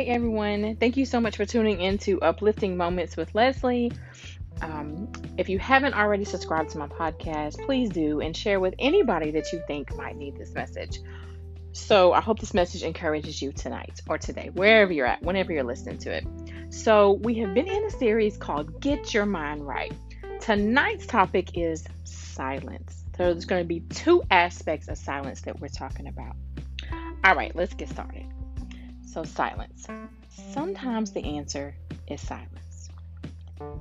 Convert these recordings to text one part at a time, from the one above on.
Hey everyone, thank you so much for tuning in to Uplifting Moments with Leslie. Um, if you haven't already subscribed to my podcast, please do and share with anybody that you think might need this message. So, I hope this message encourages you tonight or today, wherever you're at, whenever you're listening to it. So, we have been in a series called Get Your Mind Right. Tonight's topic is silence. So, there's going to be two aspects of silence that we're talking about. All right, let's get started. So, silence. Sometimes the answer is silence.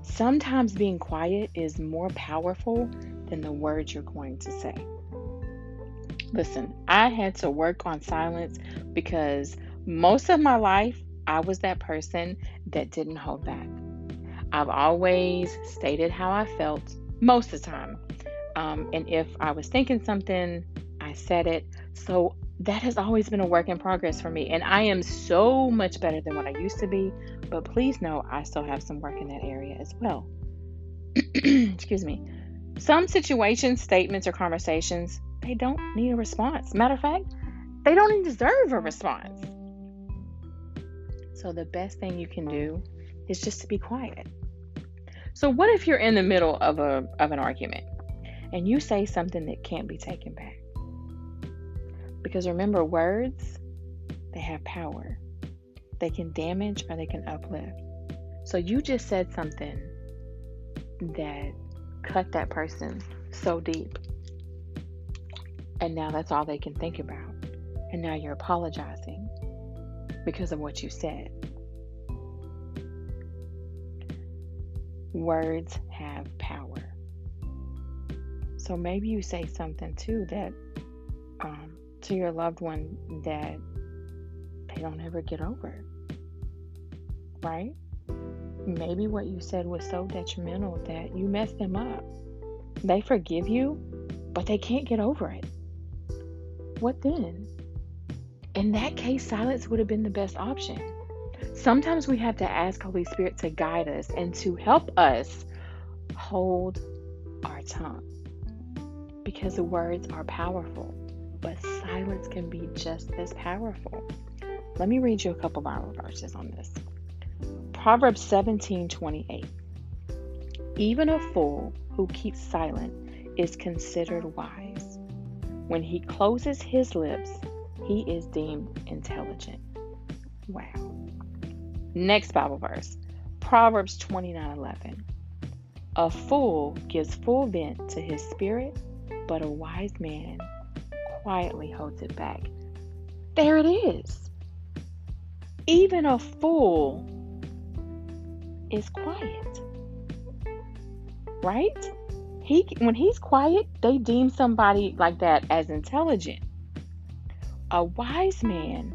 Sometimes being quiet is more powerful than the words you're going to say. Listen, I had to work on silence because most of my life I was that person that didn't hold back. I've always stated how I felt most of the time. Um, and if I was thinking something, I said it. So that has always been a work in progress for me. And I am so much better than what I used to be. But please know I still have some work in that area as well. Excuse me. Some situations, statements, or conversations, they don't need a response. Matter of fact, they don't even deserve a response. So the best thing you can do is just to be quiet. So what if you're in the middle of a of an argument and you say something that can't be taken back? Because remember, words, they have power. They can damage or they can uplift. So you just said something that cut that person so deep. And now that's all they can think about. And now you're apologizing because of what you said. Words have power. So maybe you say something too that um, to your loved one that they don't ever get over. Right? Maybe what you said was so detrimental that you messed them up. They forgive you, but they can't get over it. What then? In that case, silence would have been the best option. Sometimes we have to ask Holy Spirit to guide us and to help us hold our tongue because the words are powerful but silence can be just as powerful. Let me read you a couple Bible verses on this. Proverbs 17 28. Even a fool who keeps silent is considered wise. When he closes his lips, he is deemed intelligent. Wow. Next Bible verse Proverbs 29 11. A fool gives full vent to his spirit, but a wise man quietly holds it back. There it is. Even a fool is quiet. Right? He when he's quiet, they deem somebody like that as intelligent. A wise man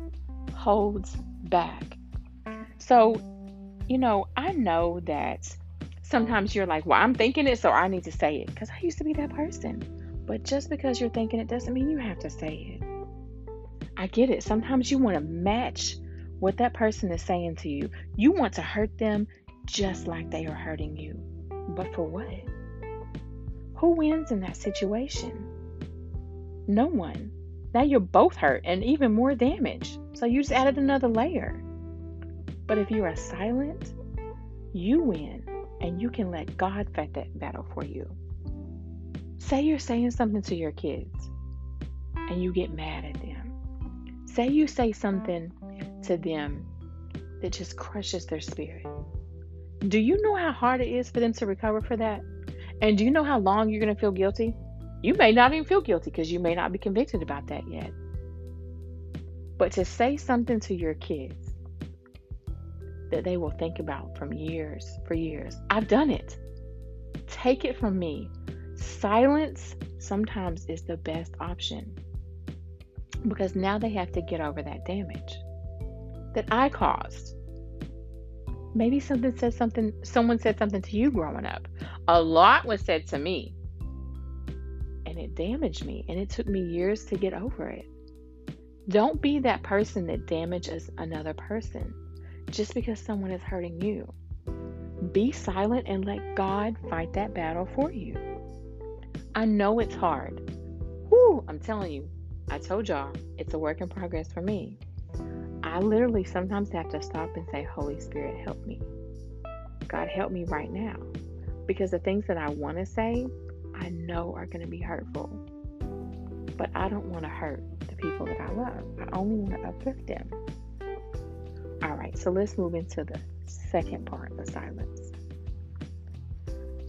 holds back. So, you know, I know that sometimes you're like, well, I'm thinking it, so I need to say it. Because I used to be that person. But just because you're thinking it doesn't mean you have to say it. I get it. Sometimes you want to match what that person is saying to you. You want to hurt them just like they are hurting you. But for what? Who wins in that situation? No one. Now you're both hurt and even more damaged. So you just added another layer. But if you are silent, you win and you can let God fight that battle for you. Say you're saying something to your kids and you get mad at them. Say you say something to them that just crushes their spirit. Do you know how hard it is for them to recover for that? And do you know how long you're going to feel guilty? You may not even feel guilty because you may not be convicted about that yet. But to say something to your kids that they will think about from years for years, I've done it. Take it from me. Silence sometimes is the best option because now they have to get over that damage that I caused. Maybe something said something, someone said something to you growing up. A lot was said to me, and it damaged me, and it took me years to get over it. Don't be that person that damages another person just because someone is hurting you. Be silent and let God fight that battle for you. I know it's hard. Whoo, I'm telling you, I told y'all it's a work in progress for me. I I literally sometimes have to stop and say, Holy Spirit, help me. God, help me right now. Because the things that I want to say, I know are going to be hurtful. But I don't want to hurt the people that I love. I only want to uplift them. All right, so let's move into the second part of silence.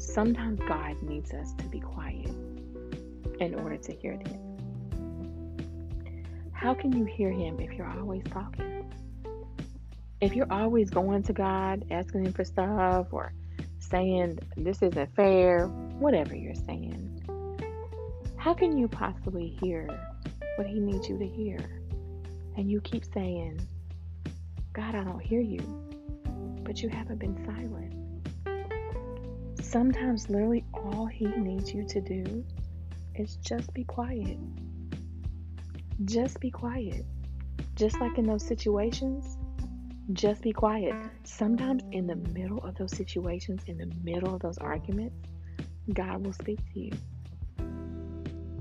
Sometimes God needs us to be quiet in order to hear Him. How can you hear Him if you're always talking? If you're always going to God, asking Him for stuff, or saying this isn't fair, whatever you're saying, how can you possibly hear what He needs you to hear? And you keep saying, God, I don't hear you, but you haven't been silent. Sometimes, literally, all He needs you to do is just be quiet. Just be quiet. Just like in those situations, just be quiet. Sometimes, in the middle of those situations, in the middle of those arguments, God will speak to you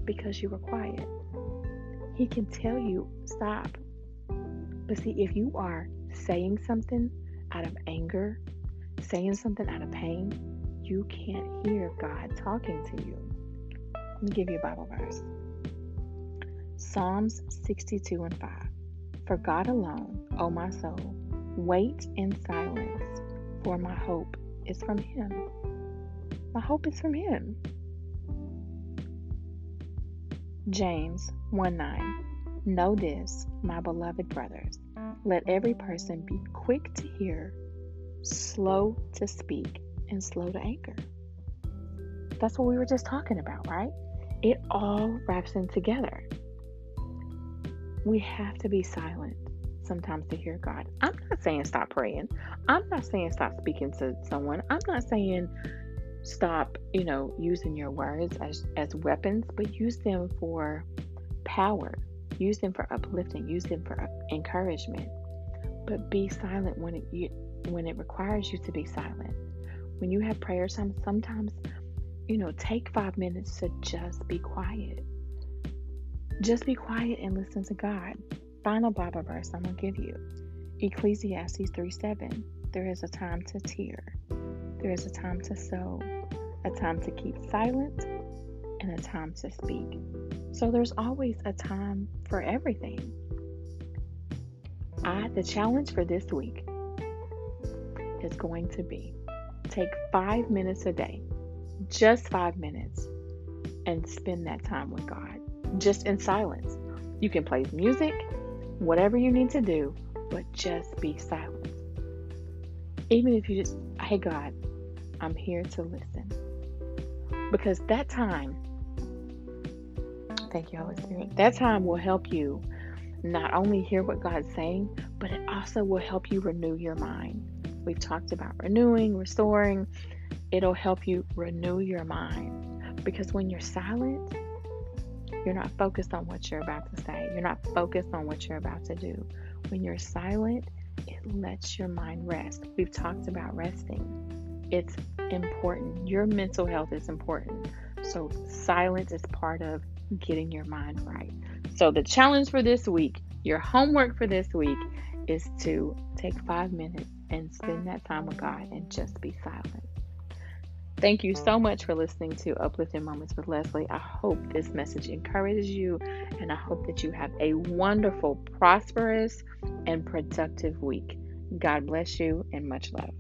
because you were quiet. He can tell you, stop. But see, if you are saying something out of anger, saying something out of pain, you can't hear God talking to you. Let me give you a Bible verse Psalms 62 and 5. For God alone, O my soul, wait in silence, for my hope is from Him. My hope is from Him. James 1 9. Know this, my beloved brothers. Let every person be quick to hear, slow to speak, and slow to anger. That's what we were just talking about, right? It all wraps in together. We have to be silent sometimes to hear God. I'm not saying stop praying. I'm not saying stop speaking to someone. I'm not saying stop, you know, using your words as, as weapons, but use them for power. Use them for uplifting. Use them for encouragement. But be silent when it you, when it requires you to be silent when you have prayer time, sometimes, you know, take five minutes to just be quiet. Just be quiet and listen to God. Final Bible verse I'm going to give you Ecclesiastes 3 7. There is a time to tear, there is a time to sow, a time to keep silent, and a time to speak. So there's always a time for everything. I, the challenge for this week is going to be take five minutes a day, just five minutes, and spend that time with God, just in silence. You can play music, whatever you need to do, but just be silent. Even if you just, hey God, I'm here to listen. Because that time, thank you, Holy Spirit, that time will help you not only hear what God's saying, but it also will help you renew your mind. We've talked about renewing, restoring. It'll help you renew your mind because when you're silent, you're not focused on what you're about to say. You're not focused on what you're about to do. When you're silent, it lets your mind rest. We've talked about resting. It's important. Your mental health is important. So, silence is part of getting your mind right. So, the challenge for this week, your homework for this week, is to take five minutes and spend that time with God and just be silent. Thank you so much for listening to Uplifting Moments with Leslie. I hope this message encourages you, and I hope that you have a wonderful, prosperous, and productive week. God bless you, and much love.